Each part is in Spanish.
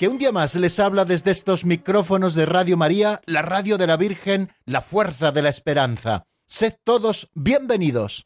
que un día más les habla desde estos micrófonos de Radio María, la radio de la Virgen, la fuerza de la esperanza. Sed todos bienvenidos.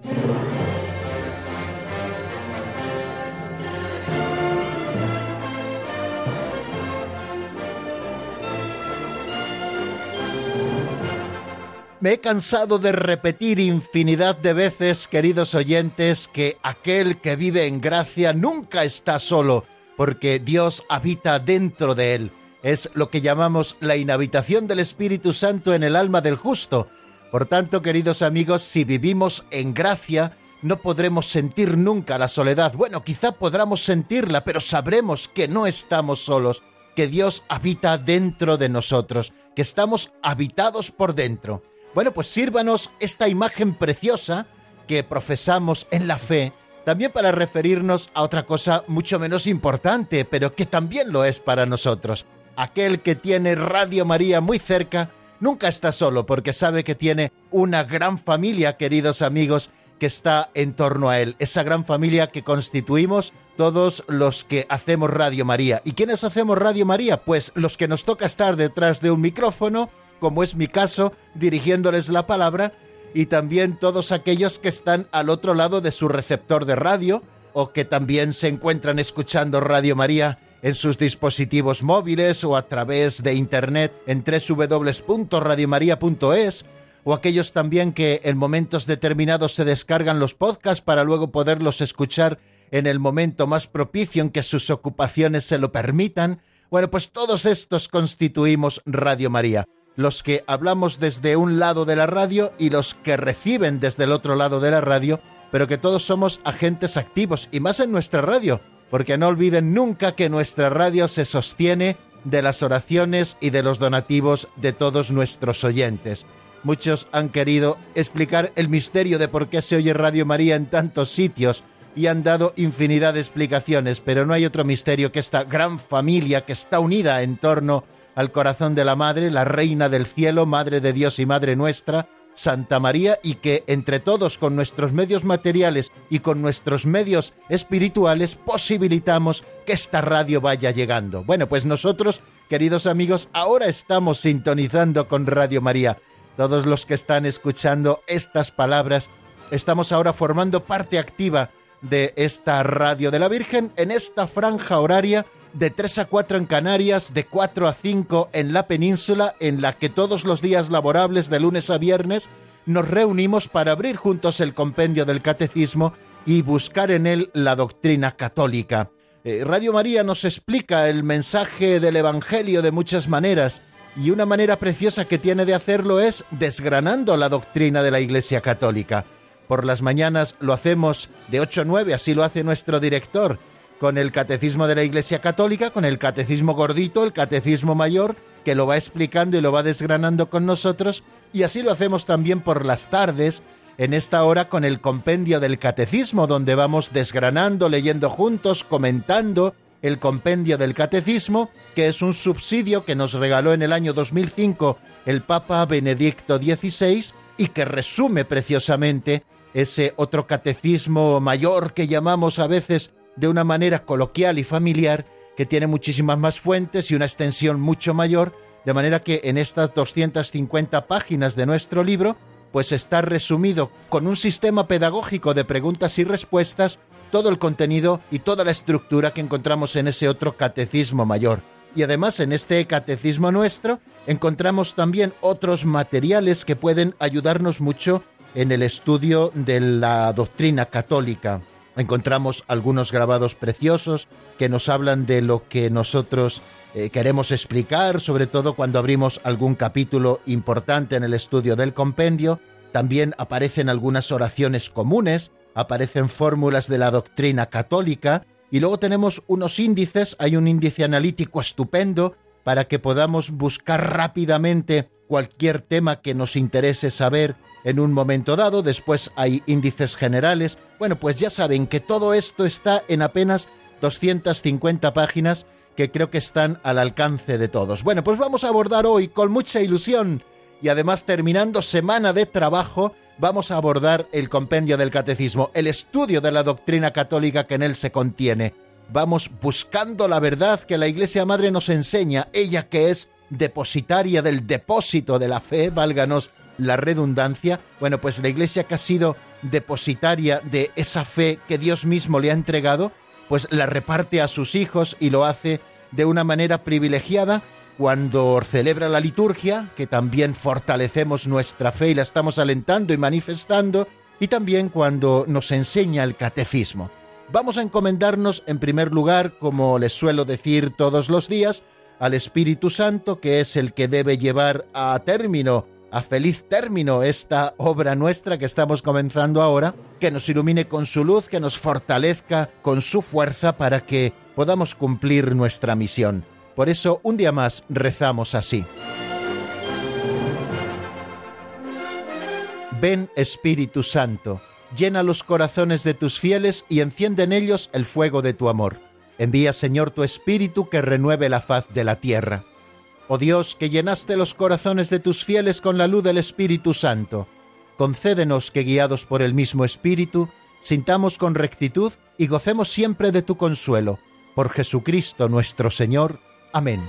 Me he cansado de repetir infinidad de veces, queridos oyentes, que aquel que vive en gracia nunca está solo, porque Dios habita dentro de él. Es lo que llamamos la inhabitación del Espíritu Santo en el alma del justo. Por tanto, queridos amigos, si vivimos en gracia, no podremos sentir nunca la soledad. Bueno, quizá podamos sentirla, pero sabremos que no estamos solos, que Dios habita dentro de nosotros, que estamos habitados por dentro. Bueno, pues sírvanos esta imagen preciosa que profesamos en la fe, también para referirnos a otra cosa mucho menos importante, pero que también lo es para nosotros. Aquel que tiene Radio María muy cerca nunca está solo porque sabe que tiene una gran familia, queridos amigos, que está en torno a él. Esa gran familia que constituimos todos los que hacemos Radio María. ¿Y quiénes hacemos Radio María? Pues los que nos toca estar detrás de un micrófono, como es mi caso, dirigiéndoles la palabra, y también todos aquellos que están al otro lado de su receptor de radio o que también se encuentran escuchando Radio María en sus dispositivos móviles o a través de internet en www.radiomaria.es o aquellos también que en momentos determinados se descargan los podcasts para luego poderlos escuchar en el momento más propicio en que sus ocupaciones se lo permitan. Bueno, pues todos estos constituimos Radio María los que hablamos desde un lado de la radio y los que reciben desde el otro lado de la radio, pero que todos somos agentes activos y más en nuestra radio, porque no olviden nunca que nuestra radio se sostiene de las oraciones y de los donativos de todos nuestros oyentes. Muchos han querido explicar el misterio de por qué se oye Radio María en tantos sitios y han dado infinidad de explicaciones, pero no hay otro misterio que esta gran familia que está unida en torno al corazón de la Madre, la Reina del Cielo, Madre de Dios y Madre nuestra, Santa María, y que entre todos, con nuestros medios materiales y con nuestros medios espirituales, posibilitamos que esta radio vaya llegando. Bueno, pues nosotros, queridos amigos, ahora estamos sintonizando con Radio María. Todos los que están escuchando estas palabras, estamos ahora formando parte activa de esta radio de la Virgen en esta franja horaria de 3 a 4 en Canarias, de 4 a 5 en la península, en la que todos los días laborables de lunes a viernes nos reunimos para abrir juntos el compendio del catecismo y buscar en él la doctrina católica. Eh, Radio María nos explica el mensaje del Evangelio de muchas maneras, y una manera preciosa que tiene de hacerlo es desgranando la doctrina de la Iglesia Católica. Por las mañanas lo hacemos de 8 a 9, así lo hace nuestro director, con el Catecismo de la Iglesia Católica, con el Catecismo gordito, el Catecismo mayor, que lo va explicando y lo va desgranando con nosotros, y así lo hacemos también por las tardes, en esta hora con el compendio del Catecismo, donde vamos desgranando, leyendo juntos, comentando el compendio del Catecismo, que es un subsidio que nos regaló en el año 2005 el Papa Benedicto XVI y que resume preciosamente ese otro catecismo mayor que llamamos a veces de una manera coloquial y familiar que tiene muchísimas más fuentes y una extensión mucho mayor, de manera que en estas 250 páginas de nuestro libro, pues está resumido con un sistema pedagógico de preguntas y respuestas todo el contenido y toda la estructura que encontramos en ese otro catecismo mayor. Y además en este catecismo nuestro encontramos también otros materiales que pueden ayudarnos mucho en el estudio de la doctrina católica encontramos algunos grabados preciosos que nos hablan de lo que nosotros eh, queremos explicar, sobre todo cuando abrimos algún capítulo importante en el estudio del compendio. También aparecen algunas oraciones comunes, aparecen fórmulas de la doctrina católica y luego tenemos unos índices, hay un índice analítico estupendo para que podamos buscar rápidamente cualquier tema que nos interese saber en un momento dado, después hay índices generales. Bueno, pues ya saben que todo esto está en apenas 250 páginas que creo que están al alcance de todos. Bueno, pues vamos a abordar hoy con mucha ilusión y además terminando semana de trabajo, vamos a abordar el compendio del catecismo, el estudio de la doctrina católica que en él se contiene. Vamos buscando la verdad que la Iglesia Madre nos enseña, ella que es depositaria del depósito de la fe, válganos la redundancia, bueno, pues la Iglesia que ha sido depositaria de esa fe que Dios mismo le ha entregado, pues la reparte a sus hijos y lo hace de una manera privilegiada cuando celebra la liturgia, que también fortalecemos nuestra fe y la estamos alentando y manifestando, y también cuando nos enseña el catecismo. Vamos a encomendarnos en primer lugar, como les suelo decir todos los días, al Espíritu Santo, que es el que debe llevar a término, a feliz término, esta obra nuestra que estamos comenzando ahora, que nos ilumine con su luz, que nos fortalezca con su fuerza para que podamos cumplir nuestra misión. Por eso, un día más rezamos así. Ven Espíritu Santo, llena los corazones de tus fieles y enciende en ellos el fuego de tu amor. Envía, Señor, tu Espíritu que renueve la faz de la tierra. Oh Dios, que llenaste los corazones de tus fieles con la luz del Espíritu Santo, concédenos que, guiados por el mismo Espíritu, sintamos con rectitud y gocemos siempre de tu consuelo. Por Jesucristo nuestro Señor. Amén.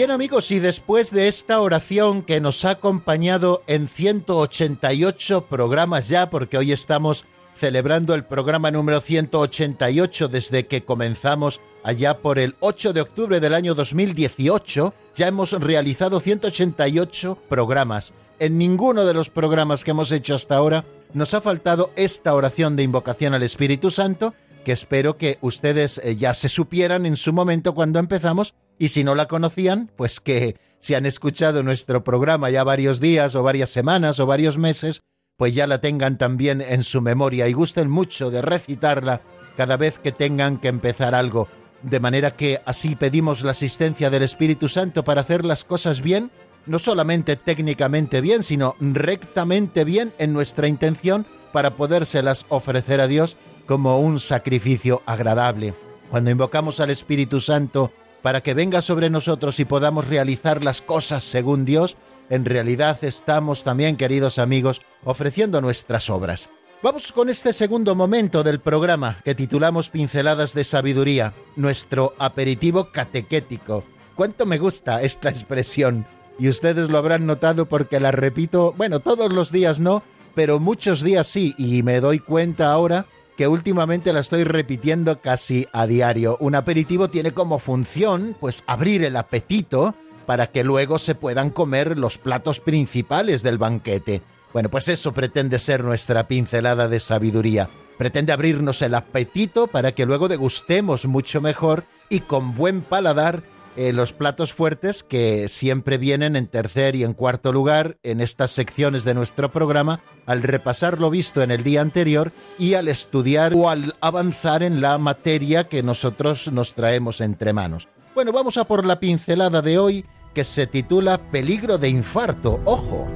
Bien amigos, y después de esta oración que nos ha acompañado en 188 programas ya, porque hoy estamos celebrando el programa número 188 desde que comenzamos allá por el 8 de octubre del año 2018, ya hemos realizado 188 programas. En ninguno de los programas que hemos hecho hasta ahora nos ha faltado esta oración de invocación al Espíritu Santo, que espero que ustedes eh, ya se supieran en su momento cuando empezamos y si no la conocían, pues que si han escuchado nuestro programa ya varios días o varias semanas o varios meses, pues ya la tengan también en su memoria y gusten mucho de recitarla cada vez que tengan que empezar algo. De manera que así pedimos la asistencia del Espíritu Santo para hacer las cosas bien, no solamente técnicamente bien, sino rectamente bien en nuestra intención para podérselas ofrecer a Dios como un sacrificio agradable. Cuando invocamos al Espíritu Santo para que venga sobre nosotros y podamos realizar las cosas según Dios, en realidad estamos también, queridos amigos, ofreciendo nuestras obras. Vamos con este segundo momento del programa que titulamos Pinceladas de Sabiduría, nuestro aperitivo catequético. ¿Cuánto me gusta esta expresión? Y ustedes lo habrán notado porque la repito, bueno, todos los días no, pero muchos días sí, y me doy cuenta ahora que últimamente la estoy repitiendo casi a diario. Un aperitivo tiene como función, pues, abrir el apetito para que luego se puedan comer los platos principales del banquete. Bueno, pues eso pretende ser nuestra pincelada de sabiduría. Pretende abrirnos el apetito para que luego degustemos mucho mejor y con buen paladar eh, los platos fuertes que siempre vienen en tercer y en cuarto lugar en estas secciones de nuestro programa al repasar lo visto en el día anterior y al estudiar o al avanzar en la materia que nosotros nos traemos entre manos. Bueno, vamos a por la pincelada de hoy que se titula Peligro de infarto. ¡Ojo!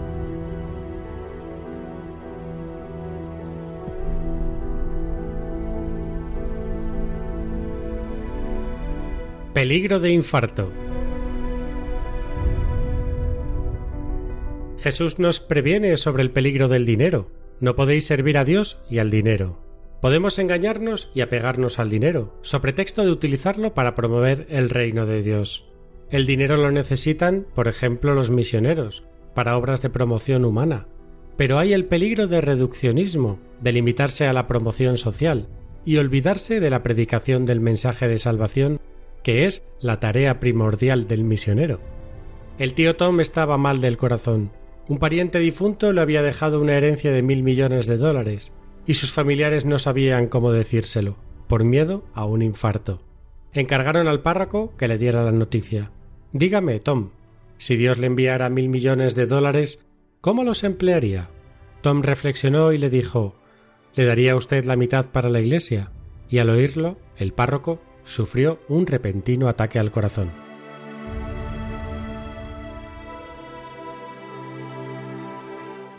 Peligro de infarto. Jesús nos previene sobre el peligro del dinero. No podéis servir a Dios y al dinero. Podemos engañarnos y apegarnos al dinero, sobre pretexto de utilizarlo para promover el reino de Dios. El dinero lo necesitan, por ejemplo, los misioneros, para obras de promoción humana. Pero hay el peligro de reduccionismo, de limitarse a la promoción social y olvidarse de la predicación del mensaje de salvación que es la tarea primordial del misionero. El tío Tom estaba mal del corazón. Un pariente difunto le había dejado una herencia de mil millones de dólares, y sus familiares no sabían cómo decírselo, por miedo a un infarto. Encargaron al párroco que le diera la noticia. Dígame, Tom, si Dios le enviara mil millones de dólares, ¿cómo los emplearía? Tom reflexionó y le dijo ¿Le daría usted la mitad para la iglesia? Y al oírlo, el párroco sufrió un repentino ataque al corazón.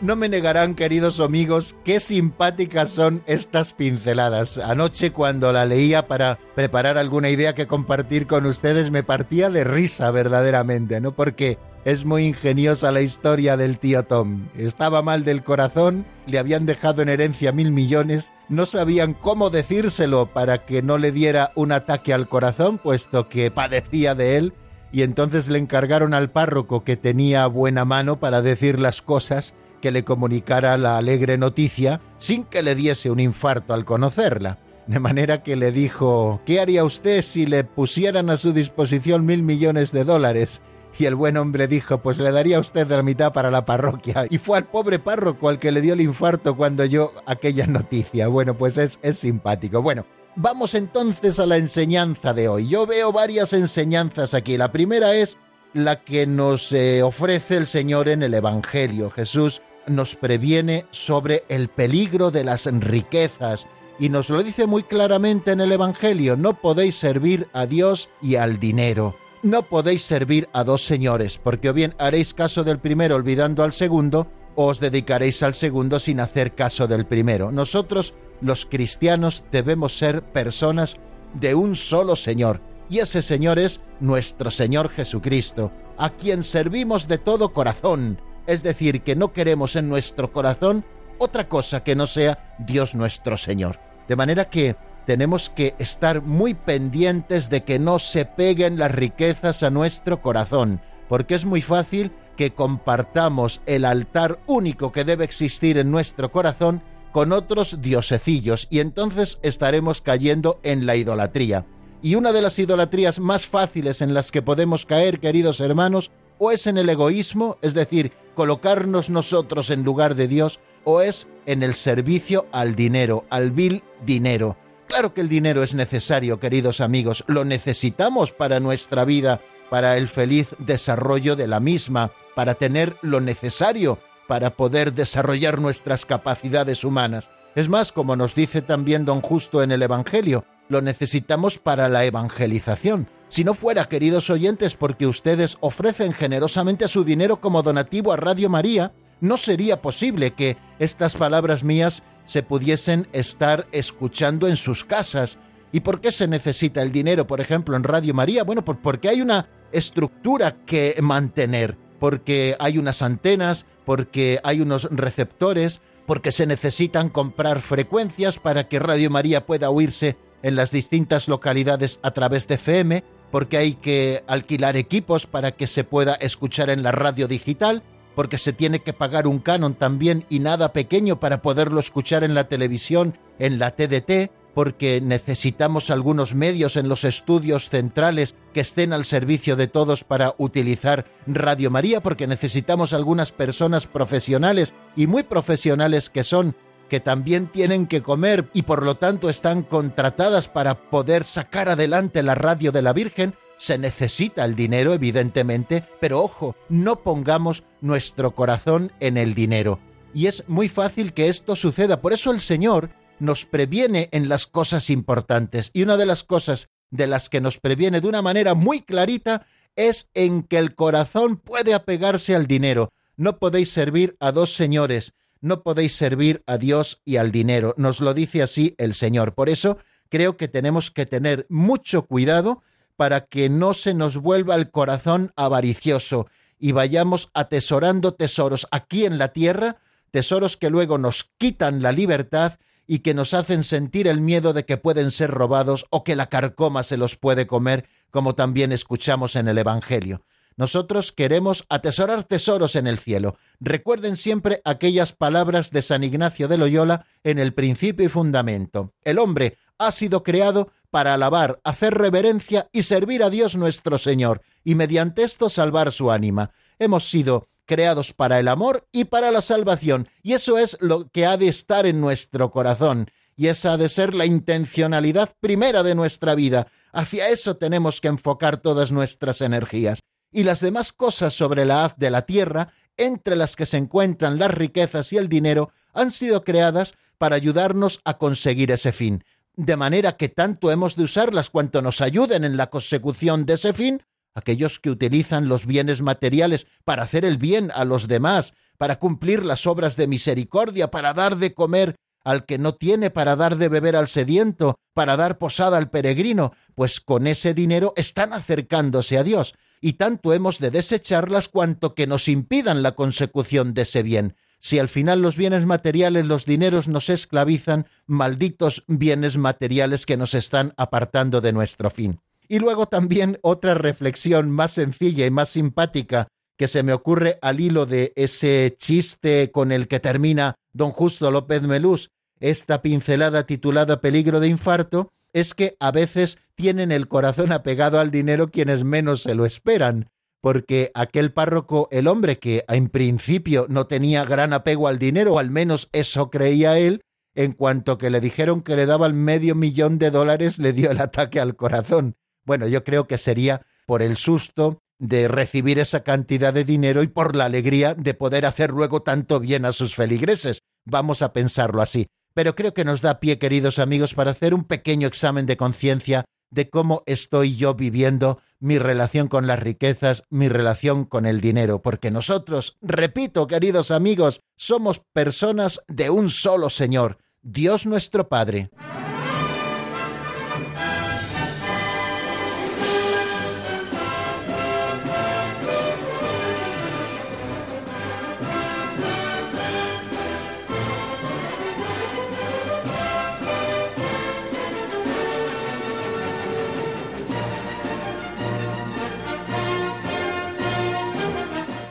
No me negarán, queridos amigos, qué simpáticas son estas pinceladas. Anoche cuando la leía para preparar alguna idea que compartir con ustedes me partía de risa verdaderamente, ¿no? Porque es muy ingeniosa la historia del tío Tom. Estaba mal del corazón, le habían dejado en herencia mil millones, no sabían cómo decírselo para que no le diera un ataque al corazón, puesto que padecía de él, y entonces le encargaron al párroco que tenía buena mano para decir las cosas que le comunicara la alegre noticia sin que le diese un infarto al conocerla. De manera que le dijo, ¿qué haría usted si le pusieran a su disposición mil millones de dólares? Y el buen hombre dijo, pues le daría a usted la mitad para la parroquia. Y fue al pobre párroco al que le dio el infarto cuando oyó aquella noticia. Bueno, pues es, es simpático. Bueno, vamos entonces a la enseñanza de hoy. Yo veo varias enseñanzas aquí. La primera es la que nos eh, ofrece el Señor en el Evangelio. Jesús nos previene sobre el peligro de las riquezas y nos lo dice muy claramente en el Evangelio, no podéis servir a Dios y al dinero. No podéis servir a dos señores, porque o bien haréis caso del primero olvidando al segundo, o os dedicaréis al segundo sin hacer caso del primero. Nosotros, los cristianos, debemos ser personas de un solo Señor, y ese Señor es nuestro Señor Jesucristo, a quien servimos de todo corazón, es decir, que no queremos en nuestro corazón otra cosa que no sea Dios nuestro Señor. De manera que tenemos que estar muy pendientes de que no se peguen las riquezas a nuestro corazón, porque es muy fácil que compartamos el altar único que debe existir en nuestro corazón con otros diosecillos y entonces estaremos cayendo en la idolatría. Y una de las idolatrías más fáciles en las que podemos caer, queridos hermanos, o es en el egoísmo, es decir, colocarnos nosotros en lugar de Dios, o es en el servicio al dinero, al vil dinero. Claro que el dinero es necesario, queridos amigos, lo necesitamos para nuestra vida, para el feliz desarrollo de la misma, para tener lo necesario para poder desarrollar nuestras capacidades humanas. Es más, como nos dice también don Justo en el Evangelio, lo necesitamos para la evangelización. Si no fuera, queridos oyentes, porque ustedes ofrecen generosamente su dinero como donativo a Radio María, no sería posible que estas palabras mías se pudiesen estar escuchando en sus casas. ¿Y por qué se necesita el dinero, por ejemplo, en Radio María? Bueno, porque hay una estructura que mantener, porque hay unas antenas, porque hay unos receptores, porque se necesitan comprar frecuencias para que Radio María pueda oírse en las distintas localidades a través de FM, porque hay que alquilar equipos para que se pueda escuchar en la radio digital, porque se tiene que pagar un canon también y nada pequeño para poderlo escuchar en la televisión, en la TDT, porque necesitamos algunos medios en los estudios centrales que estén al servicio de todos para utilizar Radio María, porque necesitamos algunas personas profesionales y muy profesionales que son que también tienen que comer y por lo tanto están contratadas para poder sacar adelante la radio de la Virgen, se necesita el dinero, evidentemente, pero ojo, no pongamos nuestro corazón en el dinero. Y es muy fácil que esto suceda. Por eso el Señor nos previene en las cosas importantes. Y una de las cosas de las que nos previene de una manera muy clarita es en que el corazón puede apegarse al dinero. No podéis servir a dos señores, no podéis servir a Dios y al dinero. Nos lo dice así el Señor. Por eso creo que tenemos que tener mucho cuidado para que no se nos vuelva el corazón avaricioso y vayamos atesorando tesoros aquí en la tierra, tesoros que luego nos quitan la libertad y que nos hacen sentir el miedo de que pueden ser robados o que la carcoma se los puede comer, como también escuchamos en el Evangelio. Nosotros queremos atesorar tesoros en el cielo. Recuerden siempre aquellas palabras de San Ignacio de Loyola en el principio y fundamento. El hombre ha sido creado para alabar, hacer reverencia y servir a Dios nuestro Señor, y mediante esto salvar su ánima. Hemos sido creados para el amor y para la salvación. Y eso es lo que ha de estar en nuestro corazón. Y esa ha de ser la intencionalidad primera de nuestra vida. Hacia eso tenemos que enfocar todas nuestras energías. Y las demás cosas sobre la haz de la tierra, entre las que se encuentran las riquezas y el dinero, han sido creadas para ayudarnos a conseguir ese fin. De manera que tanto hemos de usarlas cuanto nos ayuden en la consecución de ese fin, aquellos que utilizan los bienes materiales para hacer el bien a los demás, para cumplir las obras de misericordia, para dar de comer al que no tiene, para dar de beber al sediento, para dar posada al peregrino, pues con ese dinero están acercándose a Dios, y tanto hemos de desecharlas cuanto que nos impidan la consecución de ese bien. Si al final los bienes materiales, los dineros nos esclavizan, malditos bienes materiales que nos están apartando de nuestro fin. Y luego también otra reflexión más sencilla y más simpática que se me ocurre al hilo de ese chiste con el que termina don Justo López Melús, esta pincelada titulada Peligro de infarto, es que a veces tienen el corazón apegado al dinero quienes menos se lo esperan, porque aquel párroco, el hombre que en principio no tenía gran apego al dinero, o al menos eso creía él, en cuanto que le dijeron que le daban medio millón de dólares, le dio el ataque al corazón. Bueno, yo creo que sería por el susto de recibir esa cantidad de dinero y por la alegría de poder hacer luego tanto bien a sus feligreses. Vamos a pensarlo así. Pero creo que nos da pie, queridos amigos, para hacer un pequeño examen de conciencia de cómo estoy yo viviendo mi relación con las riquezas, mi relación con el dinero, porque nosotros, repito, queridos amigos, somos personas de un solo Señor, Dios nuestro Padre.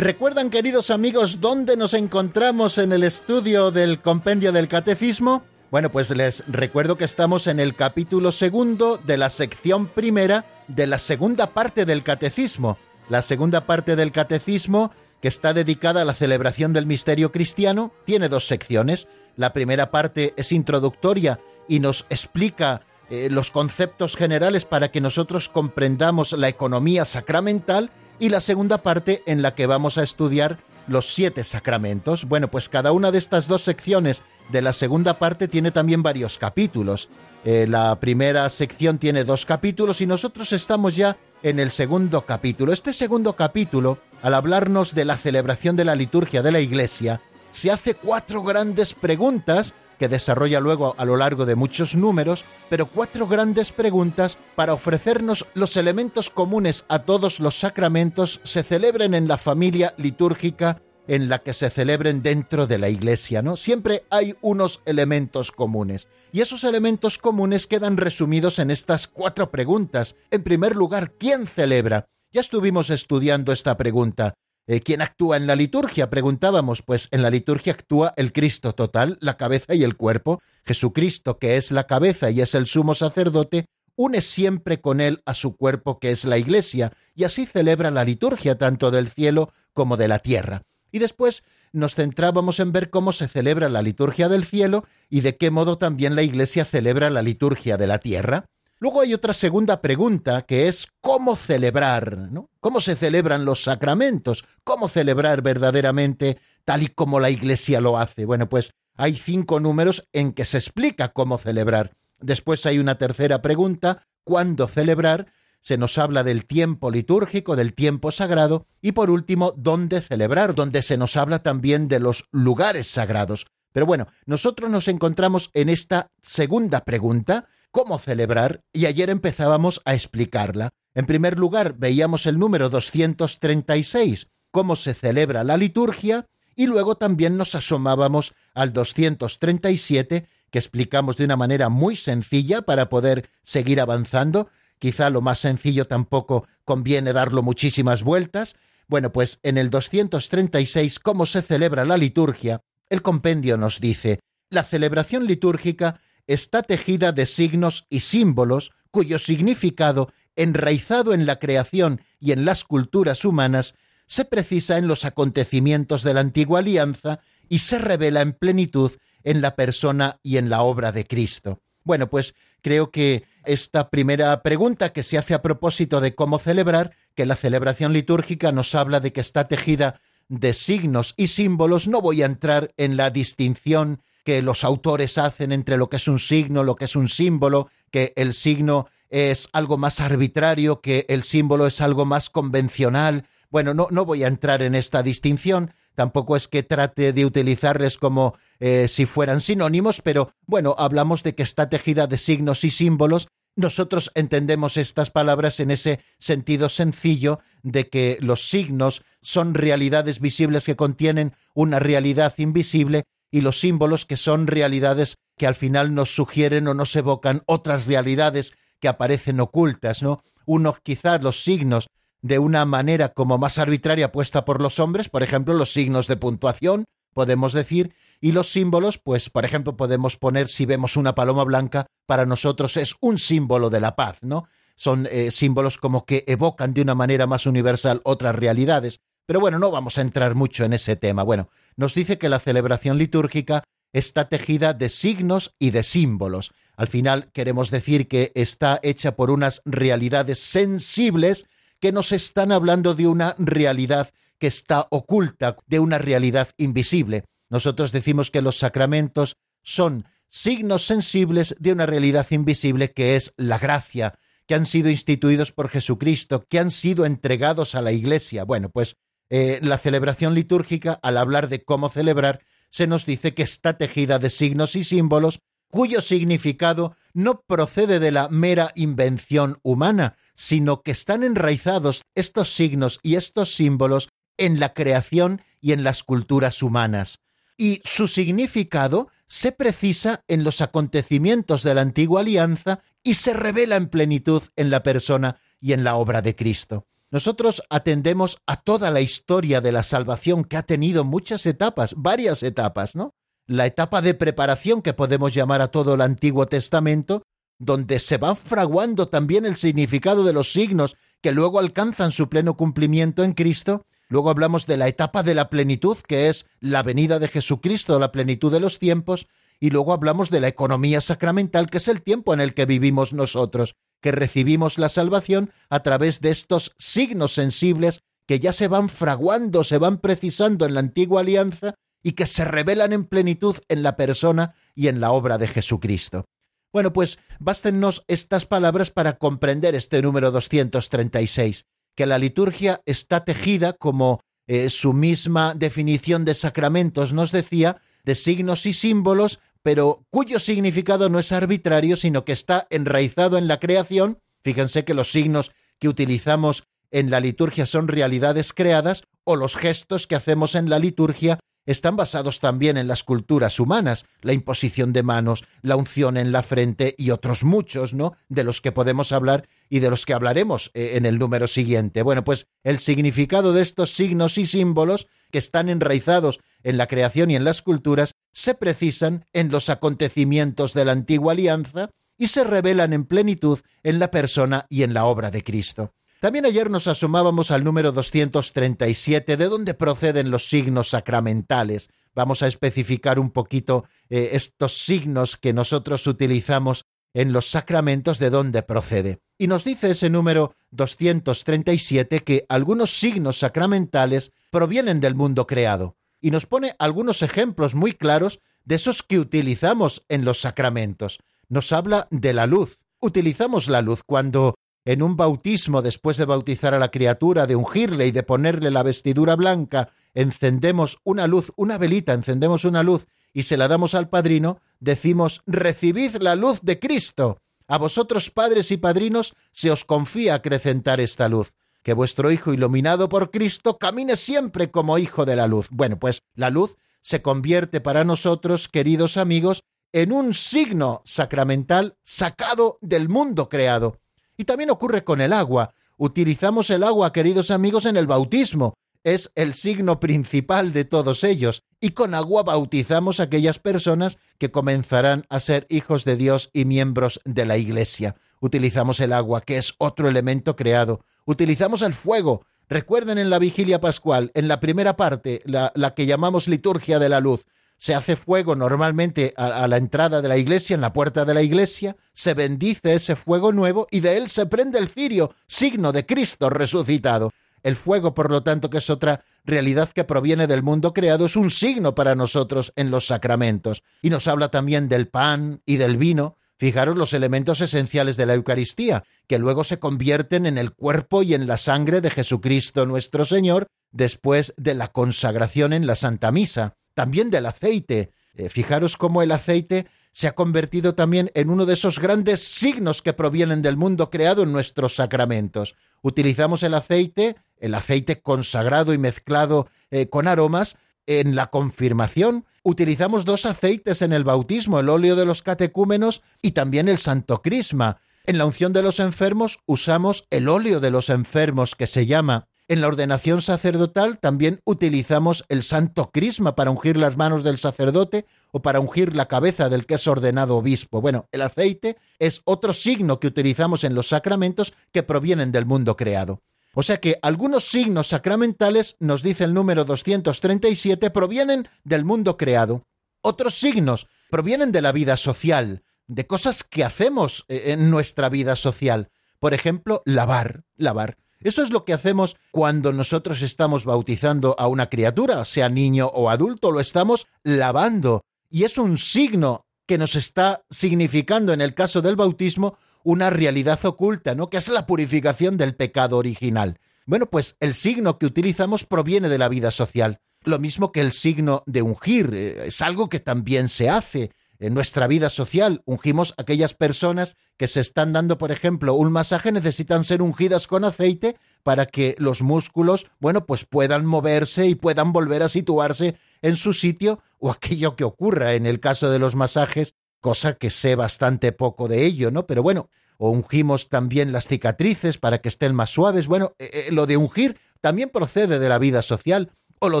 ¿Recuerdan, queridos amigos, dónde nos encontramos en el estudio del compendio del catecismo? Bueno, pues les recuerdo que estamos en el capítulo segundo de la sección primera de la segunda parte del catecismo. La segunda parte del catecismo, que está dedicada a la celebración del misterio cristiano, tiene dos secciones. La primera parte es introductoria y nos explica eh, los conceptos generales para que nosotros comprendamos la economía sacramental y la segunda parte en la que vamos a estudiar los siete sacramentos. Bueno, pues cada una de estas dos secciones de la segunda parte tiene también varios capítulos. Eh, la primera sección tiene dos capítulos y nosotros estamos ya en el segundo capítulo. Este segundo capítulo, al hablarnos de la celebración de la liturgia de la Iglesia, se hace cuatro grandes preguntas que desarrolla luego a lo largo de muchos números, pero cuatro grandes preguntas para ofrecernos los elementos comunes a todos los sacramentos se celebren en la familia litúrgica en la que se celebren dentro de la iglesia, ¿no? Siempre hay unos elementos comunes. Y esos elementos comunes quedan resumidos en estas cuatro preguntas. En primer lugar, ¿quién celebra? Ya estuvimos estudiando esta pregunta. Eh, ¿Quién actúa en la liturgia? Preguntábamos, pues en la liturgia actúa el Cristo total, la cabeza y el cuerpo. Jesucristo, que es la cabeza y es el sumo sacerdote, une siempre con él a su cuerpo, que es la iglesia, y así celebra la liturgia tanto del cielo como de la tierra. Y después nos centrábamos en ver cómo se celebra la liturgia del cielo y de qué modo también la iglesia celebra la liturgia de la tierra. Luego hay otra segunda pregunta que es cómo celebrar, ¿no? ¿Cómo se celebran los sacramentos? ¿Cómo celebrar verdaderamente tal y como la Iglesia lo hace? Bueno, pues hay cinco números en que se explica cómo celebrar. Después hay una tercera pregunta, ¿cuándo celebrar? Se nos habla del tiempo litúrgico, del tiempo sagrado, y por último, ¿dónde celebrar? Donde se nos habla también de los lugares sagrados. Pero bueno, nosotros nos encontramos en esta segunda pregunta, cómo celebrar y ayer empezábamos a explicarla. En primer lugar, veíamos el número 236, cómo se celebra la liturgia, y luego también nos asomábamos al 237, que explicamos de una manera muy sencilla para poder seguir avanzando. Quizá lo más sencillo tampoco conviene darlo muchísimas vueltas. Bueno, pues en el 236, cómo se celebra la liturgia, el compendio nos dice, la celebración litúrgica está tejida de signos y símbolos cuyo significado, enraizado en la creación y en las culturas humanas, se precisa en los acontecimientos de la antigua alianza y se revela en plenitud en la persona y en la obra de Cristo. Bueno, pues creo que esta primera pregunta que se hace a propósito de cómo celebrar, que la celebración litúrgica nos habla de que está tejida de signos y símbolos, no voy a entrar en la distinción que los autores hacen entre lo que es un signo, lo que es un símbolo, que el signo es algo más arbitrario, que el símbolo es algo más convencional, bueno, no, no voy a entrar en esta distinción, tampoco es que trate de utilizarles como eh, si fueran sinónimos, pero bueno, hablamos de que está tejida de signos y símbolos. Nosotros entendemos estas palabras en ese sentido sencillo de que los signos son realidades visibles que contienen una realidad invisible y los símbolos que son realidades que al final nos sugieren o nos evocan otras realidades que aparecen ocultas, ¿no? Uno quizás los signos de una manera como más arbitraria puesta por los hombres, por ejemplo, los signos de puntuación, podemos decir, y los símbolos, pues, por ejemplo, podemos poner, si vemos una paloma blanca, para nosotros es un símbolo de la paz, ¿no? Son eh, símbolos como que evocan de una manera más universal otras realidades. Pero bueno, no vamos a entrar mucho en ese tema. Bueno, nos dice que la celebración litúrgica está tejida de signos y de símbolos. Al final queremos decir que está hecha por unas realidades sensibles que nos están hablando de una realidad que está oculta, de una realidad invisible. Nosotros decimos que los sacramentos son signos sensibles de una realidad invisible que es la gracia, que han sido instituidos por Jesucristo, que han sido entregados a la Iglesia. Bueno, pues eh, la celebración litúrgica, al hablar de cómo celebrar, se nos dice que está tejida de signos y símbolos cuyo significado no procede de la mera invención humana, sino que están enraizados estos signos y estos símbolos en la creación y en las culturas humanas. Y su significado se precisa en los acontecimientos de la antigua alianza y se revela en plenitud en la persona y en la obra de Cristo. Nosotros atendemos a toda la historia de la salvación que ha tenido muchas etapas, varias etapas, ¿no? La etapa de preparación que podemos llamar a todo el Antiguo Testamento, donde se va fraguando también el significado de los signos que luego alcanzan su pleno cumplimiento en Cristo. Luego hablamos de la etapa de la plenitud, que es la venida de Jesucristo, la plenitud de los tiempos, y luego hablamos de la economía sacramental, que es el tiempo en el que vivimos nosotros, que recibimos la salvación a través de estos signos sensibles que ya se van fraguando, se van precisando en la antigua alianza y que se revelan en plenitud en la persona y en la obra de Jesucristo. Bueno, pues bástennos estas palabras para comprender este número 236, que la liturgia está tejida, como eh, su misma definición de sacramentos nos decía, de signos y símbolos, pero cuyo significado no es arbitrario, sino que está enraizado en la creación. Fíjense que los signos que utilizamos en la liturgia son realidades creadas, o los gestos que hacemos en la liturgia están basados también en las culturas humanas, la imposición de manos, la unción en la frente y otros muchos, ¿no? De los que podemos hablar y de los que hablaremos eh, en el número siguiente. Bueno, pues el significado de estos signos y símbolos que están enraizados en la creación y en las culturas se precisan en los acontecimientos de la antigua alianza y se revelan en plenitud en la persona y en la obra de Cristo. También ayer nos asomábamos al número 237, de dónde proceden los signos sacramentales. Vamos a especificar un poquito eh, estos signos que nosotros utilizamos en los sacramentos, de dónde procede. Y nos dice ese número 237 que algunos signos sacramentales provienen del mundo creado. Y nos pone algunos ejemplos muy claros de esos que utilizamos en los sacramentos. Nos habla de la luz. Utilizamos la luz cuando en un bautismo, después de bautizar a la criatura, de ungirle y de ponerle la vestidura blanca, encendemos una luz, una velita, encendemos una luz y se la damos al padrino, decimos, recibid la luz de Cristo. A vosotros, padres y padrinos, se os confía acrecentar esta luz. Que vuestro Hijo iluminado por Cristo camine siempre como Hijo de la luz. Bueno, pues la luz se convierte para nosotros, queridos amigos, en un signo sacramental sacado del mundo creado. Y también ocurre con el agua. Utilizamos el agua, queridos amigos, en el bautismo. Es el signo principal de todos ellos. Y con agua bautizamos a aquellas personas que comenzarán a ser hijos de Dios y miembros de la Iglesia. Utilizamos el agua, que es otro elemento creado. Utilizamos el fuego. Recuerden en la vigilia pascual, en la primera parte, la, que llamamos liturgia de la luz, se hace fuego normalmente a, la entrada de la iglesia, en la puerta de la iglesia, se bendice ese fuego nuevo y de él se prende el cirio, signo de Cristo resucitado. El fuego, por lo tanto, que es otra realidad que proviene del mundo creado, es un signo para nosotros en los sacramentos. Y nos habla también del pan y del vino, Fijaros los elementos esenciales de la Eucaristía, que luego se convierten en el cuerpo y en la sangre de Jesucristo nuestro Señor después de la consagración en la Santa Misa. También del aceite. Eh, fijaros cómo el aceite se ha convertido también en uno de esos grandes signos que provienen del mundo creado en nuestros sacramentos. Utilizamos el aceite, el aceite consagrado y mezclado eh, con aromas, en la confirmación utilizamos dos aceites en el bautismo, el óleo de los catecúmenos y también el santo crisma. En la unción de los enfermos usamos el óleo de los enfermos que se llama. En la ordenación sacerdotal también utilizamos el santo crisma para ungir las manos del sacerdote o para ungir la cabeza del que es ordenado obispo. Bueno, el aceite es otro signo que utilizamos en los sacramentos que provienen del mundo creado. O sea que algunos signos sacramentales, nos dice el número 237, provienen del mundo creado. Otros signos provienen de la vida social, de cosas que hacemos eh, en nuestra vida social. Por ejemplo, lavar, lavar. Eso es lo que hacemos cuando nosotros estamos bautizando a una criatura, sea niño o adulto, lo estamos lavando. Y es un signo que nos está significando en el caso del bautismo una realidad oculta, ¿no? Que es la purificación del pecado original. Bueno, pues el signo que utilizamos proviene de la vida social. Lo mismo que el signo de ungir, eh, es algo que también se hace en nuestra vida social. Ungimos a aquellas personas que se están dando, por ejemplo, un masaje, necesitan ser ungidas con aceite para que los músculos, bueno, pues puedan moverse y puedan volver a situarse en su sitio o aquello que ocurra en el caso de los masajes cosa que sé bastante poco de ello, ¿no? Pero bueno, o ungimos también las cicatrices para que estén más suaves. Bueno, eh, eh, lo de ungir también procede de la vida social, o lo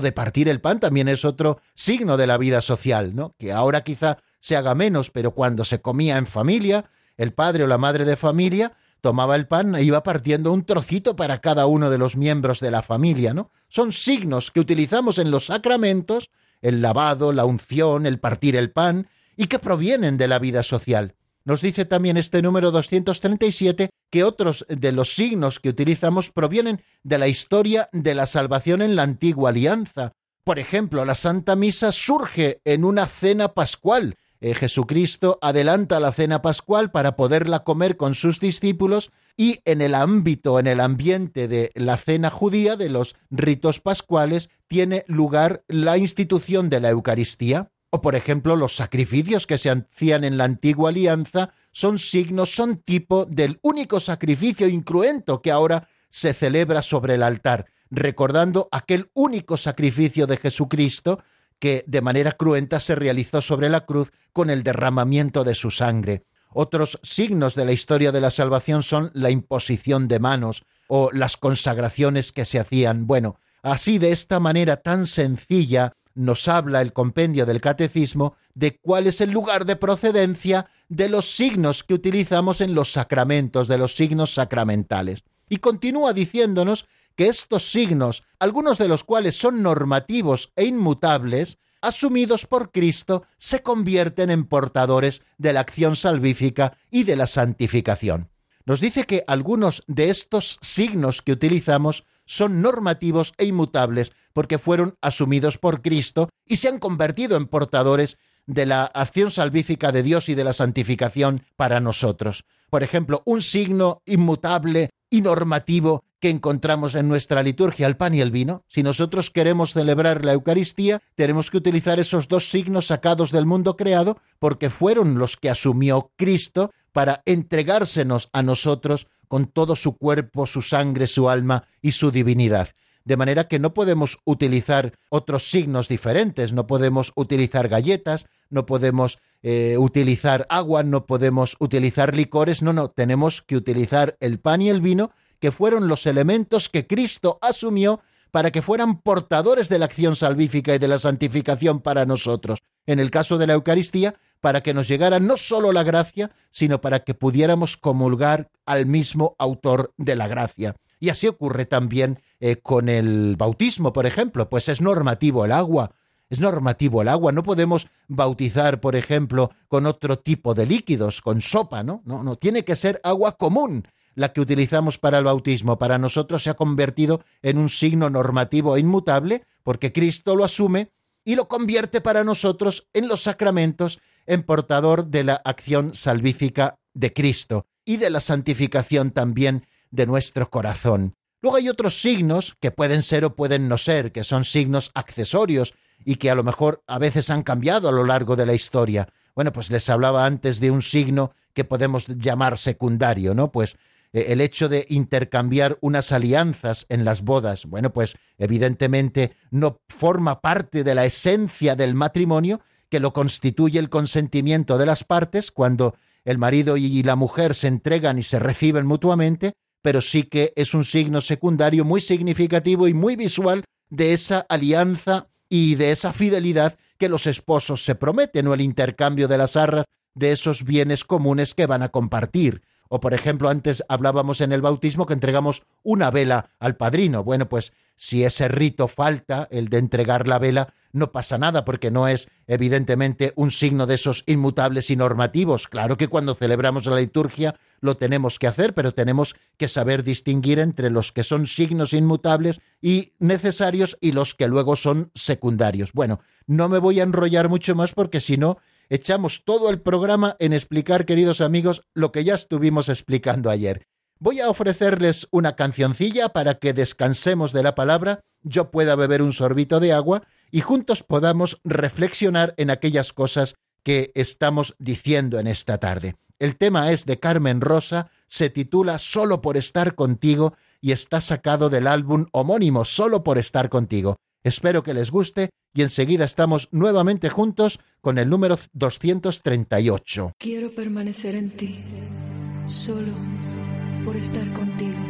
de partir el pan también es otro signo de la vida social, ¿no? Que ahora quizá se haga menos, pero cuando se comía en familia, el padre o la madre de familia tomaba el pan e iba partiendo un trocito para cada uno de los miembros de la familia, ¿no? Son signos que utilizamos en los sacramentos, el lavado, la unción, el partir el pan, y que provienen de la vida social. Nos dice también este número 237 que otros de los signos que utilizamos provienen de la historia de la salvación en la antigua alianza. Por ejemplo, la Santa Misa surge en una cena pascual. Eh, Jesucristo adelanta la cena pascual para poderla comer con sus discípulos y en el ámbito, en el ambiente de la cena judía, de los ritos pascuales, tiene lugar la institución de la Eucaristía. O por ejemplo, los sacrificios que se hacían en la antigua alianza son signos, son tipo del único sacrificio incruento que ahora se celebra sobre el altar, recordando aquel único sacrificio de Jesucristo que de manera cruenta se realizó sobre la cruz con el derramamiento de su sangre. Otros signos de la historia de la salvación son la imposición de manos o las consagraciones que se hacían. Bueno, así de esta manera tan sencilla nos habla el compendio del catecismo de cuál es el lugar de procedencia de los signos que utilizamos en los sacramentos, de los signos sacramentales. Y continúa diciéndonos que estos signos, algunos de los cuales son normativos e inmutables, asumidos por Cristo, se convierten en portadores de la acción salvífica y de la santificación. Nos dice que algunos de estos signos que utilizamos son normativos e inmutables porque fueron asumidos por Cristo y se han convertido en portadores de la acción salvífica de Dios y de la santificación para nosotros. Por ejemplo, un signo inmutable y normativo que encontramos en nuestra liturgia, el pan y el vino. Si nosotros queremos celebrar la Eucaristía, tenemos que utilizar esos dos signos sacados del mundo creado, porque fueron los que asumió Cristo para entregársenos a nosotros con todo su cuerpo, su sangre, su alma y su divinidad. De manera que no podemos utilizar otros signos diferentes, no podemos utilizar galletas, no podemos eh, utilizar agua, no podemos utilizar licores, no, no, tenemos que utilizar el pan y el vino, que fueron los elementos que Cristo asumió para que fueran portadores de la acción salvífica y de la santificación para nosotros. En el caso de la Eucaristía, para que nos llegara no solo la gracia, sino para que pudiéramos comulgar al mismo autor de la gracia. Y así ocurre también eh, con el bautismo, por ejemplo, pues es normativo el agua, es normativo el agua, no podemos bautizar, por ejemplo, con otro tipo de líquidos, con sopa, ¿no? No, no, tiene que ser agua común la que utilizamos para el bautismo. Para nosotros se ha convertido en un signo normativo e inmutable, porque Cristo lo asume y lo convierte para nosotros en los sacramentos en portador de la acción salvífica de Cristo y de la santificación también de nuestro corazón. Luego hay otros signos que pueden ser o pueden no ser, que son signos accesorios y que a lo mejor a veces han cambiado a lo largo de la historia. Bueno, pues les hablaba antes de un signo que podemos llamar secundario, ¿no? Pues el hecho de intercambiar unas alianzas en las bodas, bueno, pues evidentemente no forma parte de la esencia del matrimonio, que lo constituye el consentimiento de las partes cuando el marido y la mujer se entregan y se reciben mutuamente, pero sí que es un signo secundario muy significativo y muy visual de esa alianza y de esa fidelidad que los esposos se prometen o el intercambio de las arras de esos bienes comunes que van a compartir. O por ejemplo, antes hablábamos en el bautismo que entregamos una vela al padrino. Bueno, pues si ese rito falta, el de entregar la vela, no pasa nada porque no es evidentemente un signo de esos inmutables y normativos. Claro que cuando celebramos la liturgia lo tenemos que hacer, pero tenemos que saber distinguir entre los que son signos inmutables y necesarios y los que luego son secundarios. Bueno, no me voy a enrollar mucho más porque si no echamos todo el programa en explicar, queridos amigos, lo que ya estuvimos explicando ayer. Voy a ofrecerles una cancioncilla para que descansemos de la palabra, yo pueda beber un sorbito de agua y juntos podamos reflexionar en aquellas cosas que estamos diciendo en esta tarde. El tema es de Carmen Rosa, se titula Solo por estar contigo y está sacado del álbum homónimo Solo por estar contigo. Espero que les guste y enseguida estamos nuevamente juntos con el número 238. Quiero permanecer en ti, solo por estar contigo.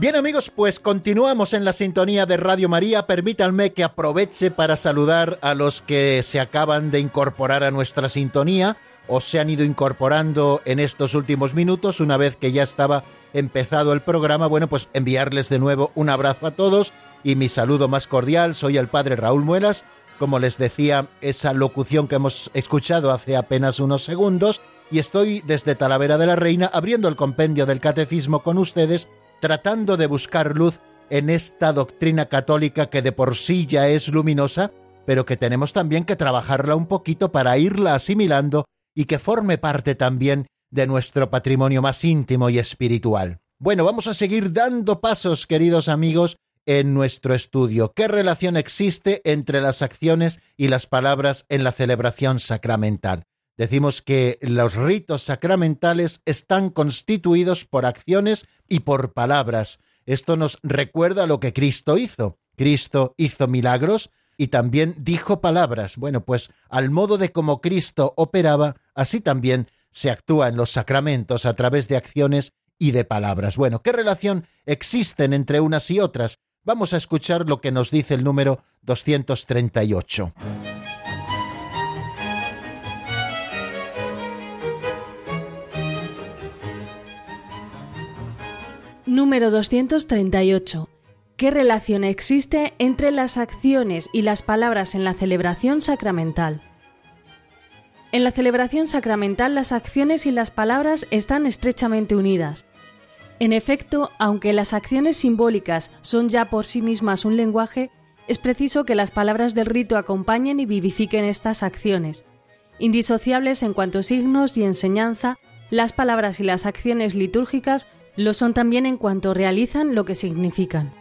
Bien amigos, pues continuamos en la sintonía de Radio María. Permítanme que aproveche para saludar a los que se acaban de incorporar a nuestra sintonía o se han ido incorporando en estos últimos minutos una vez que ya estaba empezado el programa. Bueno, pues enviarles de nuevo un abrazo a todos y mi saludo más cordial. Soy el padre Raúl Muelas. Como les decía, esa locución que hemos escuchado hace apenas unos segundos y estoy desde Talavera de la Reina abriendo el compendio del catecismo con ustedes tratando de buscar luz en esta doctrina católica que de por sí ya es luminosa, pero que tenemos también que trabajarla un poquito para irla asimilando y que forme parte también de nuestro patrimonio más íntimo y espiritual. Bueno, vamos a seguir dando pasos, queridos amigos, en nuestro estudio. ¿Qué relación existe entre las acciones y las palabras en la celebración sacramental? Decimos que los ritos sacramentales están constituidos por acciones y por palabras. Esto nos recuerda lo que Cristo hizo. Cristo hizo milagros y también dijo palabras. Bueno, pues al modo de cómo Cristo operaba, así también se actúa en los sacramentos a través de acciones y de palabras. Bueno, ¿qué relación existen entre unas y otras? Vamos a escuchar lo que nos dice el número 238. Número 238. ¿Qué relación existe entre las acciones y las palabras en la celebración sacramental? En la celebración sacramental las acciones y las palabras están estrechamente unidas. En efecto, aunque las acciones simbólicas son ya por sí mismas un lenguaje, es preciso que las palabras del rito acompañen y vivifiquen estas acciones. Indisociables en cuanto signos y enseñanza, las palabras y las acciones litúrgicas lo son también en cuanto realizan lo que significan.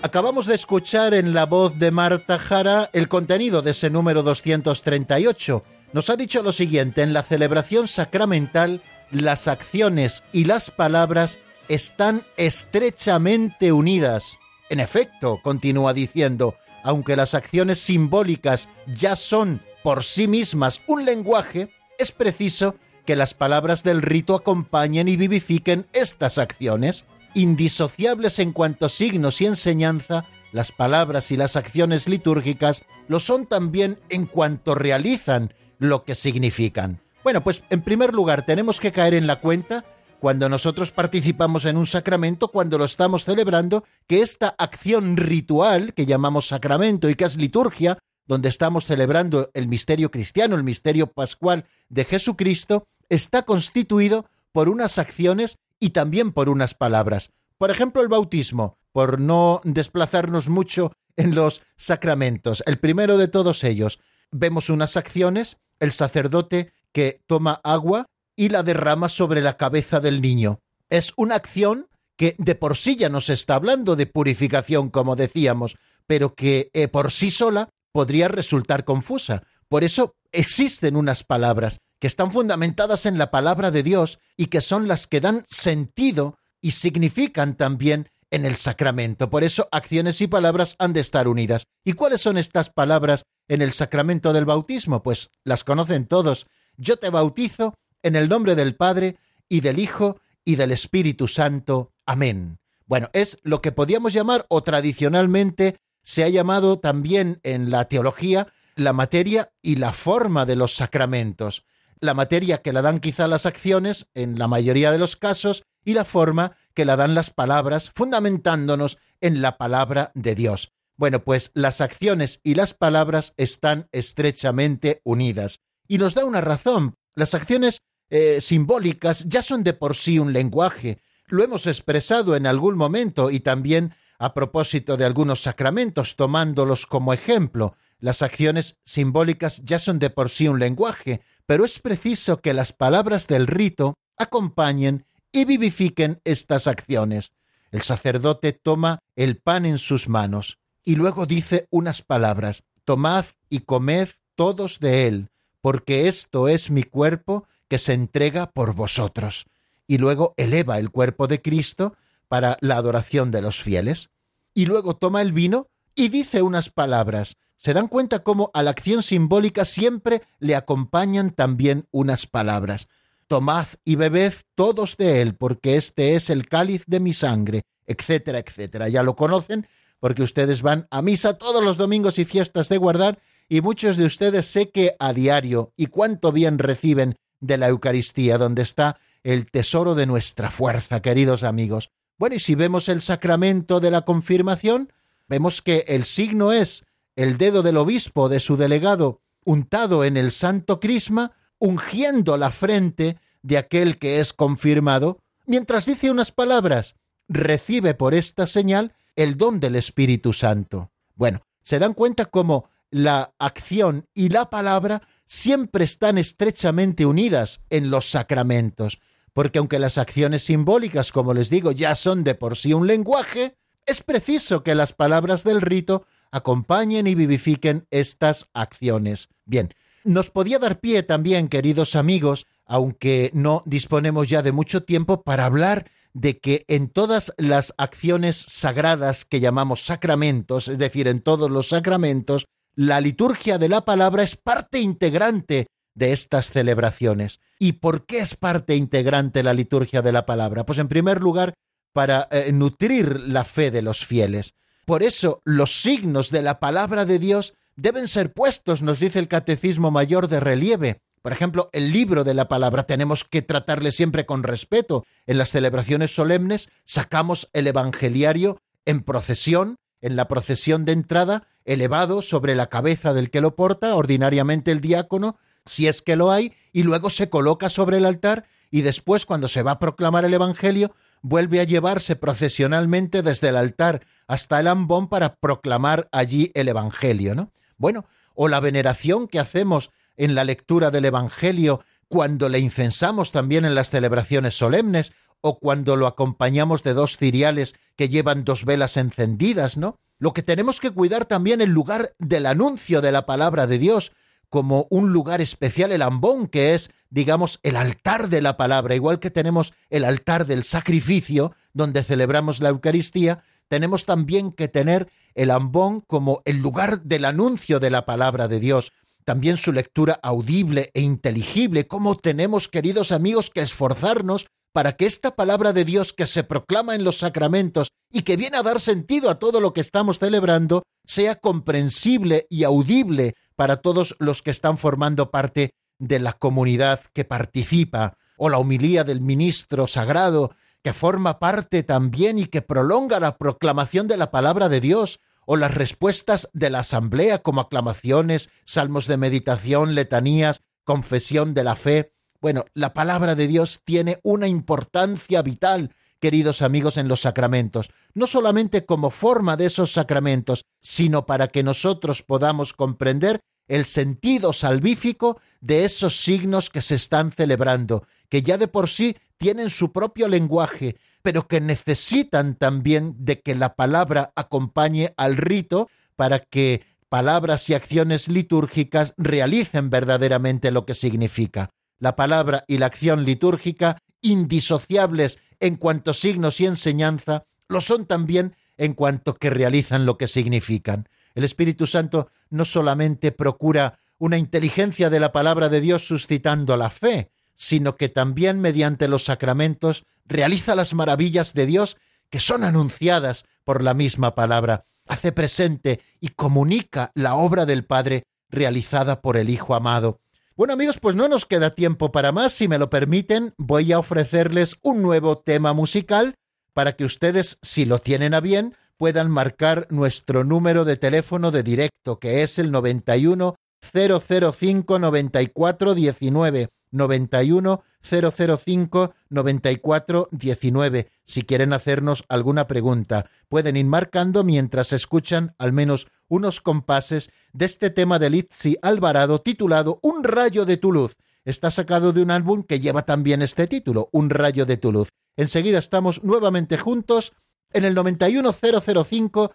Acabamos de escuchar en la voz de Marta Jara el contenido de ese número 238. Nos ha dicho lo siguiente, en la celebración sacramental las acciones y las palabras están estrechamente unidas. En efecto, continúa diciendo, aunque las acciones simbólicas ya son por sí mismas un lenguaje, es preciso que las palabras del rito acompañen y vivifiquen estas acciones. Indisociables en cuanto signos y enseñanza, las palabras y las acciones litúrgicas lo son también en cuanto realizan lo que significan. Bueno, pues en primer lugar tenemos que caer en la cuenta cuando nosotros participamos en un sacramento, cuando lo estamos celebrando, que esta acción ritual que llamamos sacramento y que es liturgia, donde estamos celebrando el misterio cristiano, el misterio pascual de Jesucristo, está constituido por unas acciones y también por unas palabras. Por ejemplo, el bautismo, por no desplazarnos mucho en los sacramentos. El primero de todos ellos, vemos unas acciones, el sacerdote que toma agua y la derrama sobre la cabeza del niño. Es una acción que de por sí ya nos está hablando de purificación, como decíamos, pero que eh, por sí sola podría resultar confusa. Por eso existen unas palabras que están fundamentadas en la palabra de Dios y que son las que dan sentido y significan también en el sacramento. Por eso acciones y palabras han de estar unidas. ¿Y cuáles son estas palabras en el sacramento del bautismo? Pues las conocen todos. Yo te bautizo en el nombre del Padre y del Hijo y del Espíritu Santo. Amén. Bueno, es lo que podíamos llamar o tradicionalmente se ha llamado también en la teología la materia y la forma de los sacramentos. La materia que la dan quizá las acciones en la mayoría de los casos y la forma que la dan las palabras, fundamentándonos en la palabra de Dios. Bueno, pues las acciones y las palabras están estrechamente unidas. Y nos da una razón. Las acciones eh, simbólicas ya son de por sí un lenguaje. Lo hemos expresado en algún momento y también a propósito de algunos sacramentos, tomándolos como ejemplo. Las acciones simbólicas ya son de por sí un lenguaje, pero es preciso que las palabras del rito acompañen y vivifiquen estas acciones. El sacerdote toma el pan en sus manos y luego dice unas palabras, Tomad y comed todos de él, porque esto es mi cuerpo que se entrega por vosotros. Y luego eleva el cuerpo de Cristo para la adoración de los fieles. Y luego toma el vino y dice unas palabras. ¿Se dan cuenta cómo a la acción simbólica siempre le acompañan también unas palabras? Tomad y bebed todos de él, porque este es el cáliz de mi sangre, etcétera, etcétera. Ya lo conocen, porque ustedes van a misa todos los domingos y fiestas de guardar, y muchos de ustedes sé que a diario, y cuánto bien reciben de la Eucaristía, donde está el tesoro de nuestra fuerza, queridos amigos. Bueno, y si vemos el sacramento de la confirmación, vemos que el signo es el dedo del obispo de su delegado untado en el santo crisma, ungiendo la frente de aquel que es confirmado, mientras dice unas palabras, recibe por esta señal el don del Espíritu Santo. Bueno, se dan cuenta cómo la acción y la palabra siempre están estrechamente unidas en los sacramentos, porque aunque las acciones simbólicas, como les digo, ya son de por sí un lenguaje, es preciso que las palabras del rito acompañen y vivifiquen estas acciones. Bien, nos podía dar pie también, queridos amigos, aunque no disponemos ya de mucho tiempo, para hablar de que en todas las acciones sagradas que llamamos sacramentos, es decir, en todos los sacramentos, la liturgia de la palabra es parte integrante de estas celebraciones. ¿Y por qué es parte integrante la liturgia de la palabra? Pues en primer lugar, para eh, nutrir la fe de los fieles. Por eso los signos de la palabra de Dios deben ser puestos, nos dice el Catecismo Mayor de relieve. Por ejemplo, el libro de la palabra tenemos que tratarle siempre con respeto. En las celebraciones solemnes sacamos el evangeliario en procesión, en la procesión de entrada, elevado sobre la cabeza del que lo porta, ordinariamente el diácono, si es que lo hay, y luego se coloca sobre el altar y después, cuando se va a proclamar el Evangelio, vuelve a llevarse procesionalmente desde el altar hasta el ambón para proclamar allí el Evangelio, ¿no? Bueno, o la veneración que hacemos en la lectura del Evangelio cuando le incensamos también en las celebraciones solemnes, o cuando lo acompañamos de dos ciriales que llevan dos velas encendidas, ¿no? Lo que tenemos que cuidar también el lugar del anuncio de la palabra de Dios, como un lugar especial, el ambón, que es, digamos, el altar de la palabra, igual que tenemos el altar del sacrificio, donde celebramos la Eucaristía, tenemos también que tener el ambón como el lugar del anuncio de la palabra de Dios, también su lectura audible e inteligible, como tenemos, queridos amigos, que esforzarnos para que esta palabra de Dios que se proclama en los sacramentos y que viene a dar sentido a todo lo que estamos celebrando, sea comprensible y audible para todos los que están formando parte de la comunidad que participa, o la humilía del ministro sagrado, que forma parte también y que prolonga la proclamación de la palabra de Dios, o las respuestas de la asamblea como aclamaciones, salmos de meditación, letanías, confesión de la fe, bueno, la palabra de Dios tiene una importancia vital, queridos amigos, en los sacramentos, no solamente como forma de esos sacramentos, sino para que nosotros podamos comprender el sentido salvífico de esos signos que se están celebrando, que ya de por sí tienen su propio lenguaje, pero que necesitan también de que la palabra acompañe al rito para que palabras y acciones litúrgicas realicen verdaderamente lo que significa la palabra y la acción litúrgica, indisociables en cuanto signos y enseñanza, lo son también en cuanto que realizan lo que significan. El Espíritu Santo no solamente procura una inteligencia de la palabra de Dios suscitando la fe, sino que también mediante los sacramentos realiza las maravillas de Dios que son anunciadas por la misma palabra, hace presente y comunica la obra del Padre realizada por el Hijo amado. Bueno amigos, pues no nos queda tiempo para más. Si me lo permiten, voy a ofrecerles un nuevo tema musical para que ustedes, si lo tienen a bien, puedan marcar nuestro número de teléfono de directo, que es el 91 005 94 19. 91 005 94 19. Si quieren hacernos alguna pregunta, pueden ir marcando mientras escuchan al menos unos compases de este tema de Litsi Alvarado titulado Un rayo de tu luz. Está sacado de un álbum que lleva también este título, Un rayo de tu luz. Enseguida estamos nuevamente juntos en el 91005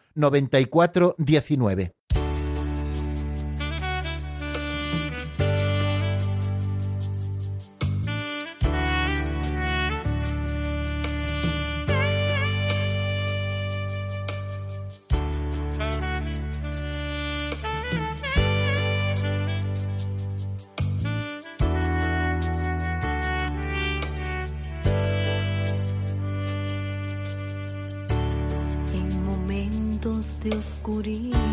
9419.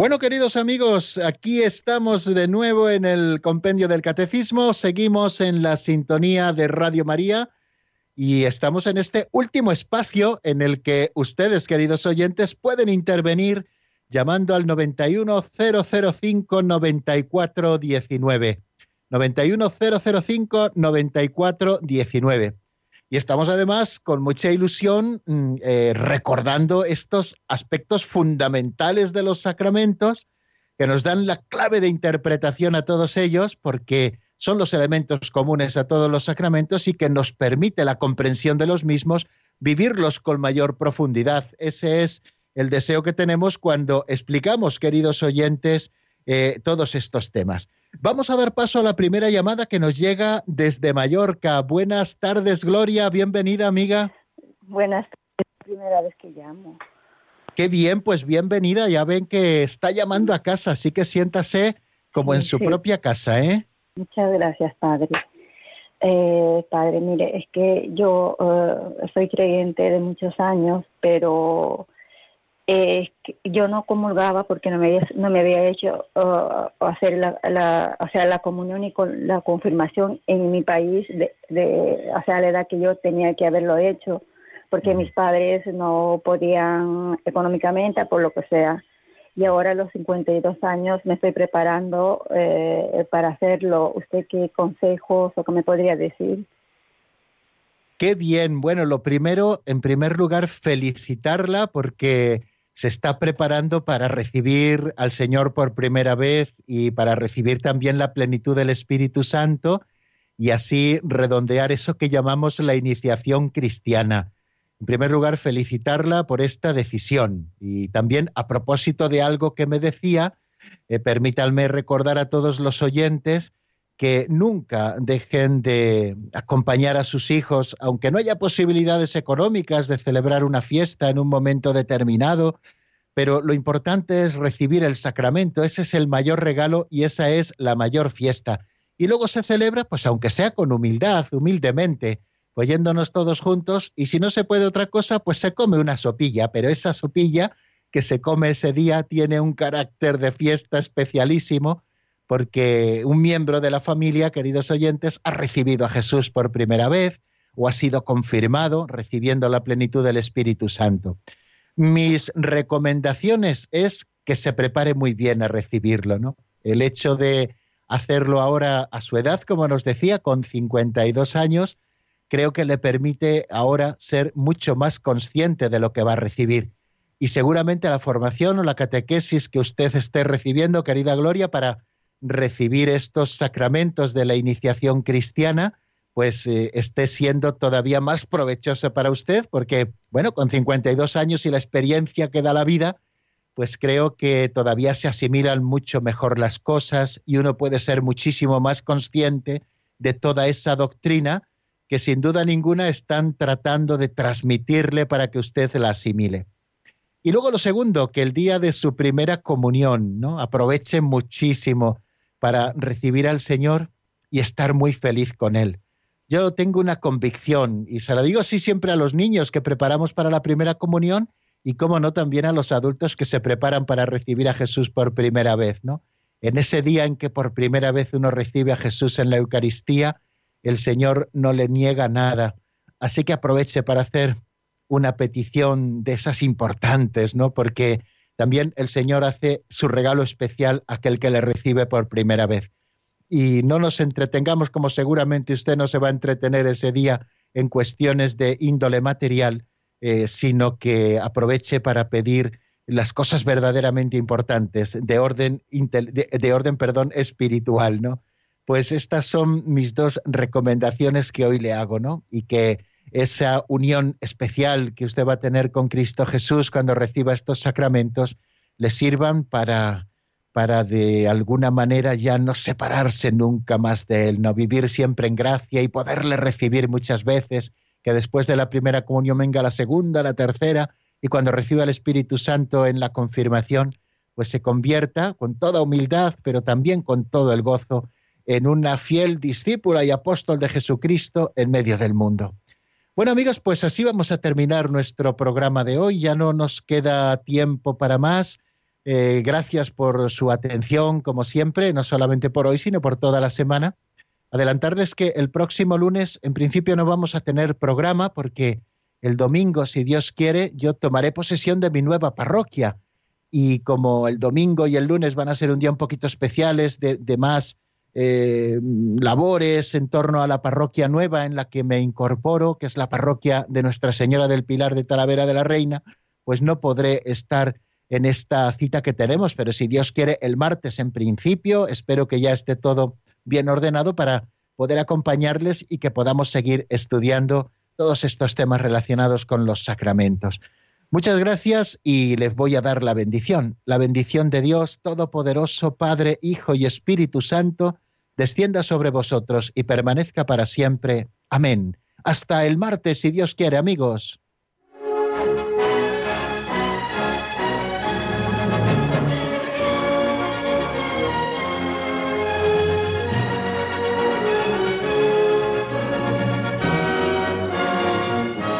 Bueno, queridos amigos, aquí estamos de nuevo en el Compendio del Catecismo, seguimos en la sintonía de Radio María y estamos en este último espacio en el que ustedes, queridos oyentes, pueden intervenir llamando al 91005 9419. 91005 9419. Y estamos además con mucha ilusión mm, eh, recordando estos aspectos fundamentales de los sacramentos que nos dan la clave de interpretación a todos ellos porque son los elementos comunes a todos los sacramentos y que nos permite la comprensión de los mismos, vivirlos con mayor profundidad. Ese es el deseo que tenemos cuando explicamos, queridos oyentes, eh, todos estos temas. Vamos a dar paso a la primera llamada que nos llega desde Mallorca. Buenas tardes, Gloria. Bienvenida, amiga. Buenas tardes, primera vez que llamo. Qué bien, pues bienvenida. Ya ven que está llamando a casa, así que siéntase como en su propia casa, ¿eh? Muchas gracias, padre. Eh, padre, mire, es que yo eh, soy creyente de muchos años, pero eh, yo no comulgaba porque no me había, no me había hecho uh, hacer la, o sea, la comunión y con la confirmación en mi país de, de, o sea, la edad que yo tenía que haberlo hecho, porque mis padres no podían económicamente, por lo que sea. Y ahora a los 52 años me estoy preparando eh, para hacerlo. ¿Usted qué consejos o qué me podría decir? Qué bien. Bueno, lo primero, en primer lugar, felicitarla porque se está preparando para recibir al Señor por primera vez y para recibir también la plenitud del Espíritu Santo y así redondear eso que llamamos la iniciación cristiana. En primer lugar, felicitarla por esta decisión y también a propósito de algo que me decía, eh, permítanme recordar a todos los oyentes que nunca dejen de acompañar a sus hijos, aunque no haya posibilidades económicas de celebrar una fiesta en un momento determinado, pero lo importante es recibir el sacramento, ese es el mayor regalo y esa es la mayor fiesta. Y luego se celebra, pues aunque sea con humildad, humildemente, oyéndonos todos juntos, y si no se puede otra cosa, pues se come una sopilla, pero esa sopilla que se come ese día tiene un carácter de fiesta especialísimo, porque un miembro de la familia, queridos oyentes, ha recibido a Jesús por primera vez o ha sido confirmado recibiendo la plenitud del Espíritu Santo. Mis recomendaciones es que se prepare muy bien a recibirlo, ¿no? El hecho de hacerlo ahora a su edad, como nos decía, con 52 años, creo que le permite ahora ser mucho más consciente de lo que va a recibir. Y seguramente la formación o la catequesis que usted esté recibiendo, querida Gloria, para recibir estos sacramentos de la iniciación cristiana, pues eh, esté siendo todavía más provechoso para usted, porque, bueno, con 52 años y la experiencia que da la vida, pues creo que todavía se asimilan mucho mejor las cosas y uno puede ser muchísimo más consciente de toda esa doctrina que sin duda ninguna están tratando de transmitirle para que usted la asimile. Y luego lo segundo, que el día de su primera comunión, ¿no? Aproveche muchísimo para recibir al Señor y estar muy feliz con Él. Yo tengo una convicción, y se la digo así siempre a los niños que preparamos para la primera comunión, y cómo no también a los adultos que se preparan para recibir a Jesús por primera vez, ¿no? En ese día en que por primera vez uno recibe a Jesús en la Eucaristía, el Señor no le niega nada. Así que aproveche para hacer una petición de esas importantes, ¿no? Porque también el Señor hace su regalo especial a aquel que le recibe por primera vez. Y no nos entretengamos como seguramente usted no se va a entretener ese día en cuestiones de índole material, eh, sino que aproveche para pedir las cosas verdaderamente importantes de orden, de, orden perdón, espiritual, ¿no? Pues estas son mis dos recomendaciones que hoy le hago, ¿no? Y que esa unión especial que usted va a tener con Cristo Jesús cuando reciba estos sacramentos le sirvan para, para de alguna manera ya no separarse nunca más de Él, no vivir siempre en gracia y poderle recibir muchas veces, que después de la primera comunión venga la segunda, la tercera, y cuando reciba el Espíritu Santo en la confirmación, pues se convierta con toda humildad, pero también con todo el gozo, en una fiel discípula y apóstol de Jesucristo en medio del mundo. Bueno amigos, pues así vamos a terminar nuestro programa de hoy. Ya no nos queda tiempo para más. Eh, gracias por su atención, como siempre, no solamente por hoy, sino por toda la semana. Adelantarles que el próximo lunes, en principio, no vamos a tener programa porque el domingo, si Dios quiere, yo tomaré posesión de mi nueva parroquia. Y como el domingo y el lunes van a ser un día un poquito especiales, de, más eh, labores en torno a la parroquia nueva en la que me incorporo, que es la parroquia de Nuestra Señora del Pilar de Talavera de la Reina, pues no podré estar en esta cita que tenemos, pero si Dios quiere, el martes en principio, espero que ya esté todo bien ordenado para poder acompañarles y que podamos seguir estudiando todos estos temas relacionados con los sacramentos. Muchas gracias y les voy a dar la bendición. La bendición de Dios Todopoderoso, Padre, Hijo y Espíritu Santo, descienda sobre vosotros y permanezca para siempre. Amén. Hasta el martes, si Dios quiere, amigos.